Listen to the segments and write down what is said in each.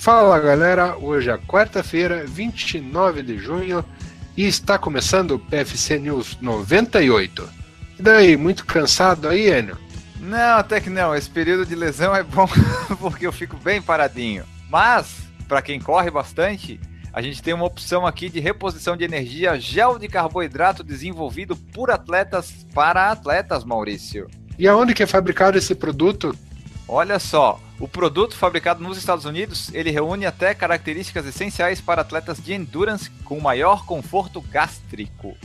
Fala galera, hoje é quarta-feira, 29 de junho, e está começando o PFC News 98. E daí, muito cansado aí, Enio? Não, até que não. Esse período de lesão é bom porque eu fico bem paradinho. Mas, para quem corre bastante, a gente tem uma opção aqui de reposição de energia gel de carboidrato desenvolvido por atletas para atletas, Maurício. E aonde que é fabricado esse produto? Olha só, o produto fabricado nos Estados Unidos, ele reúne até características essenciais para atletas de endurance com maior conforto gástrico.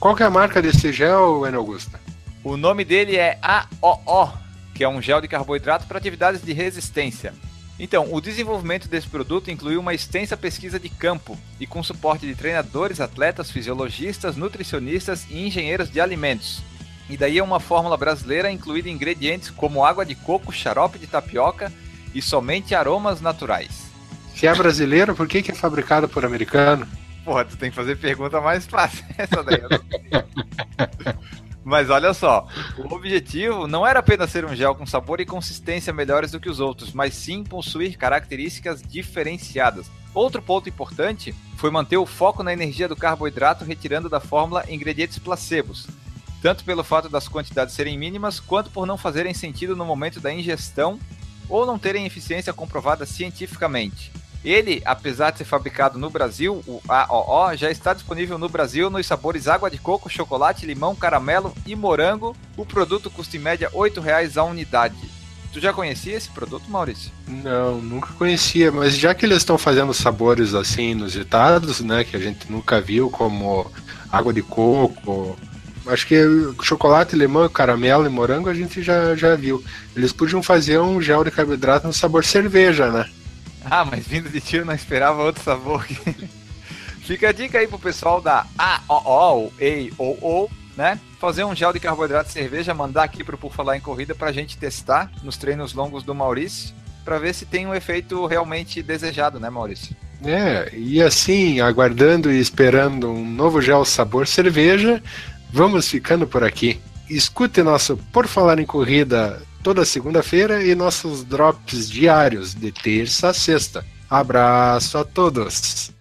Qual que é a marca desse gel, Ana Augusta? O nome dele é AOO, que é um gel de carboidrato para atividades de resistência. Então, o desenvolvimento desse produto incluiu uma extensa pesquisa de campo e com suporte de treinadores, atletas, fisiologistas, nutricionistas e engenheiros de alimentos. E daí é uma fórmula brasileira incluída ingredientes como água de coco, xarope de tapioca e somente aromas naturais. Se é brasileiro, por que, que é fabricado por americano? Porra, tu tem que fazer pergunta mais fácil. Essa daí eu não Mas olha só, o objetivo não era apenas ser um gel com sabor e consistência melhores do que os outros, mas sim possuir características diferenciadas. Outro ponto importante foi manter o foco na energia do carboidrato, retirando da fórmula ingredientes placebos, tanto pelo fato das quantidades serem mínimas, quanto por não fazerem sentido no momento da ingestão ou não terem eficiência comprovada cientificamente. Ele, apesar de ser fabricado no Brasil, o AOO, já está disponível no Brasil nos sabores água de coco, chocolate, limão, caramelo e morango. O produto custa em média R$ 8,00 a unidade. Tu já conhecia esse produto, Maurício? Não, nunca conhecia, mas já que eles estão fazendo sabores assim inusitados, né, que a gente nunca viu, como água de coco, Acho que chocolate, limão, caramelo e morango a gente já, já viu. Eles podiam fazer um gel de carboidrato no sabor cerveja, né? Ah, mas vindo de tiro não esperava outro sabor. Fica a dica aí pro pessoal da AOO, AOO, né? Fazer um gel de carboidrato de cerveja, mandar aqui pro Por Falar em Corrida pra gente testar nos treinos longos do Maurício, para ver se tem um efeito realmente desejado, né, Maurício? É, e assim, aguardando e esperando um novo gel sabor cerveja, Vamos ficando por aqui. Escute nosso Por Falar em Corrida toda segunda-feira e nossos drops diários de terça a sexta. Abraço a todos!